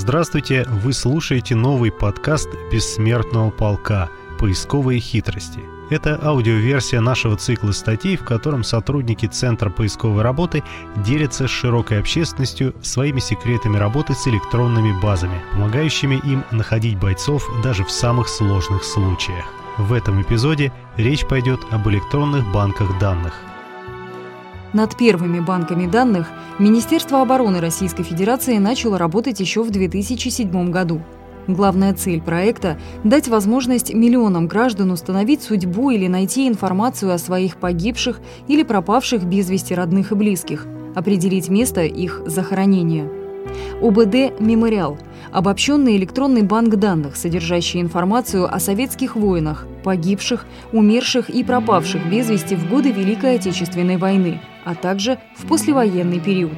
Здравствуйте, вы слушаете новый подкаст «Бессмертного полка. Поисковые хитрости». Это аудиоверсия нашего цикла статей, в котором сотрудники Центра поисковой работы делятся с широкой общественностью своими секретами работы с электронными базами, помогающими им находить бойцов даже в самых сложных случаях. В этом эпизоде речь пойдет об электронных банках данных. Над первыми банками данных Министерство обороны Российской Федерации начало работать еще в 2007 году. Главная цель проекта – дать возможность миллионам граждан установить судьбу или найти информацию о своих погибших или пропавших без вести родных и близких, определить место их захоронения. ОБД «Мемориал» – обобщенный электронный банк данных, содержащий информацию о советских воинах, погибших, умерших и пропавших без вести в годы Великой Отечественной войны, а также в послевоенный период.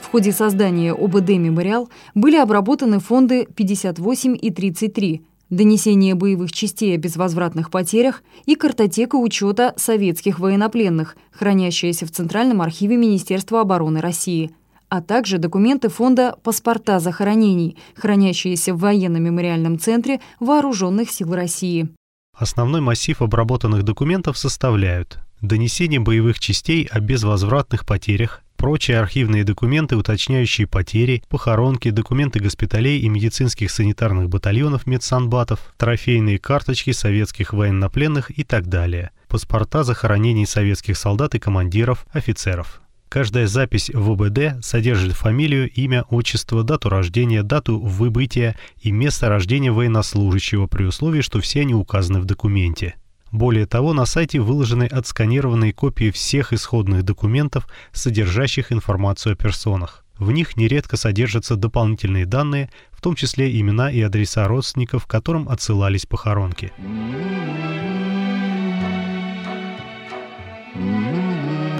В ходе создания ОБД «Мемориал» были обработаны фонды 58 и 33, донесение боевых частей о безвозвратных потерях и картотека учета советских военнопленных, хранящаяся в Центральном архиве Министерства обороны России – а также документы фонда «Паспорта захоронений», хранящиеся в военно-мемориальном центре Вооруженных сил России. Основной массив обработанных документов составляют донесение боевых частей о безвозвратных потерях, прочие архивные документы, уточняющие потери, похоронки, документы госпиталей и медицинских санитарных батальонов медсанбатов, трофейные карточки советских военнопленных и так далее, паспорта захоронений советских солдат и командиров, офицеров. Каждая запись в ОБД содержит фамилию, имя, отчество, дату рождения, дату выбытия и место рождения военнослужащего при условии, что все они указаны в документе. Более того, на сайте выложены отсканированные копии всех исходных документов, содержащих информацию о персонах. В них нередко содержатся дополнительные данные, в том числе имена и адреса родственников, которым отсылались похоронки.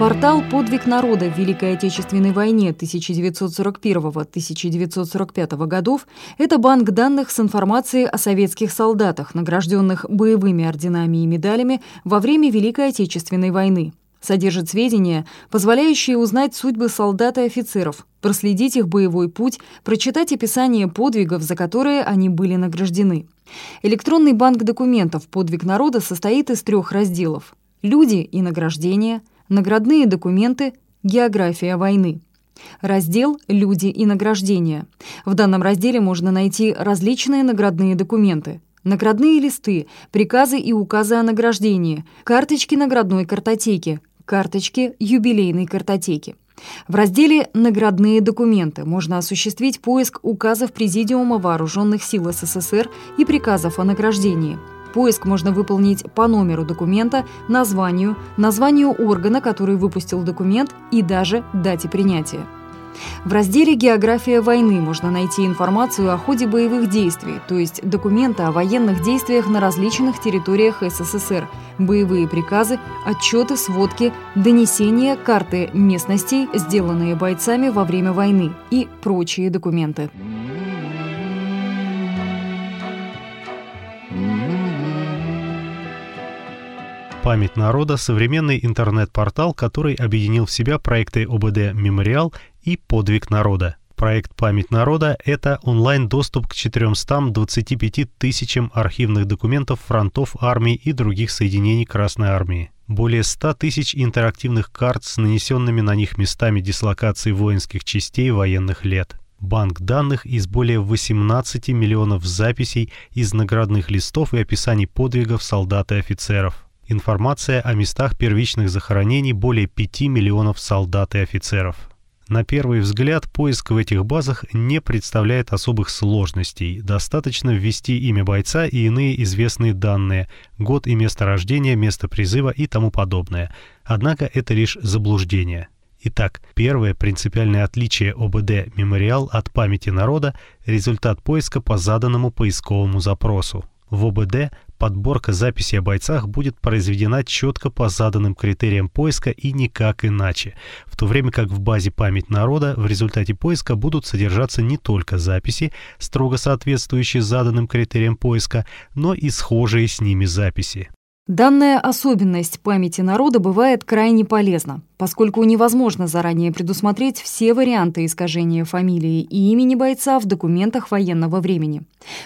Портал «Подвиг народа» в Великой Отечественной войне 1941-1945 годов – это банк данных с информацией о советских солдатах, награжденных боевыми орденами и медалями во время Великой Отечественной войны. Содержит сведения, позволяющие узнать судьбы солдат и офицеров, проследить их боевой путь, прочитать описание подвигов, за которые они были награждены. Электронный банк документов «Подвиг народа» состоит из трех разделов – «Люди и награждения», Наградные документы, география войны. Раздел «Люди и награждения». В данном разделе можно найти различные наградные документы. Наградные листы, приказы и указы о награждении, карточки наградной картотеки, карточки юбилейной картотеки. В разделе «Наградные документы» можно осуществить поиск указов Президиума Вооруженных сил СССР и приказов о награждении – Поиск можно выполнить по номеру документа, названию, названию органа, который выпустил документ и даже дате принятия. В разделе «География войны» можно найти информацию о ходе боевых действий, то есть документы о военных действиях на различных территориях СССР, боевые приказы, отчеты, сводки, донесения, карты местностей, сделанные бойцами во время войны и прочие документы. «Память народа» — современный интернет-портал, который объединил в себя проекты ОБД «Мемориал» и «Подвиг народа». Проект «Память народа» — это онлайн-доступ к 425 тысячам архивных документов фронтов армий и других соединений Красной армии. Более 100 тысяч интерактивных карт с нанесенными на них местами дислокации воинских частей военных лет. Банк данных из более 18 миллионов записей из наградных листов и описаний подвигов солдат и офицеров информация о местах первичных захоронений более 5 миллионов солдат и офицеров. На первый взгляд поиск в этих базах не представляет особых сложностей. Достаточно ввести имя бойца и иные известные данные, год и место рождения, место призыва и тому подобное. Однако это лишь заблуждение. Итак, первое принципиальное отличие ОБД «Мемориал» от памяти народа – результат поиска по заданному поисковому запросу. В ОБД подборка записей о бойцах будет произведена четко по заданным критериям поиска и никак иначе, в то время как в базе «Память народа» в результате поиска будут содержаться не только записи, строго соответствующие заданным критериям поиска, но и схожие с ними записи. Данная особенность памяти народа бывает крайне полезна, поскольку невозможно заранее предусмотреть все варианты искажения фамилии и имени бойца в документах военного времени.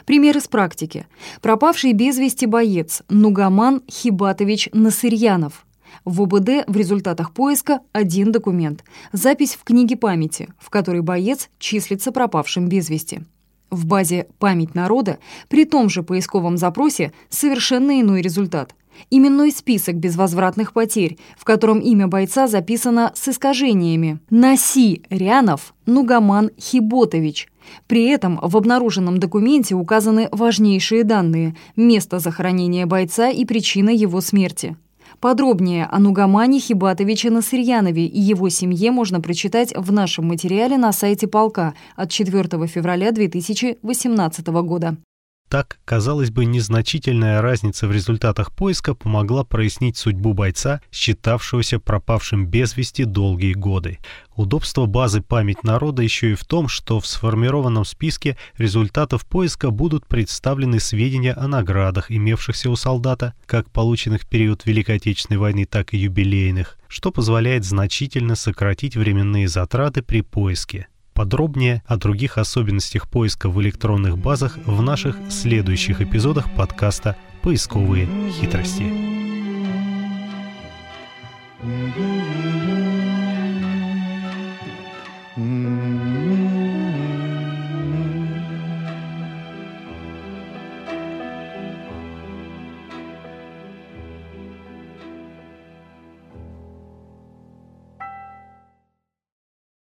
Пример из практики. Пропавший без вести боец Нугаман Хибатович Насырьянов. В ОБД в результатах поиска один документ – запись в книге памяти, в которой боец числится пропавшим без вести. В базе «Память народа» при том же поисковом запросе совершенно иной результат – Именной список безвозвратных потерь, в котором имя бойца записано с искажениями. Наси Рянов Нугаман Хиботович. При этом в обнаруженном документе указаны важнейшие данные – место захоронения бойца и причина его смерти. Подробнее о Нугамане Хибатовиче Насырьянове и его семье можно прочитать в нашем материале на сайте полка от 4 февраля 2018 года. Так, казалось бы, незначительная разница в результатах поиска помогла прояснить судьбу бойца, считавшегося пропавшим без вести долгие годы. Удобство базы «Память народа» еще и в том, что в сформированном списке результатов поиска будут представлены сведения о наградах, имевшихся у солдата, как полученных в период Великой Отечественной войны, так и юбилейных, что позволяет значительно сократить временные затраты при поиске. Подробнее о других особенностях поиска в электронных базах в наших следующих эпизодах подкаста «Поисковые хитрости». Mm-hmm.